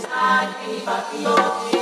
Sacrificio.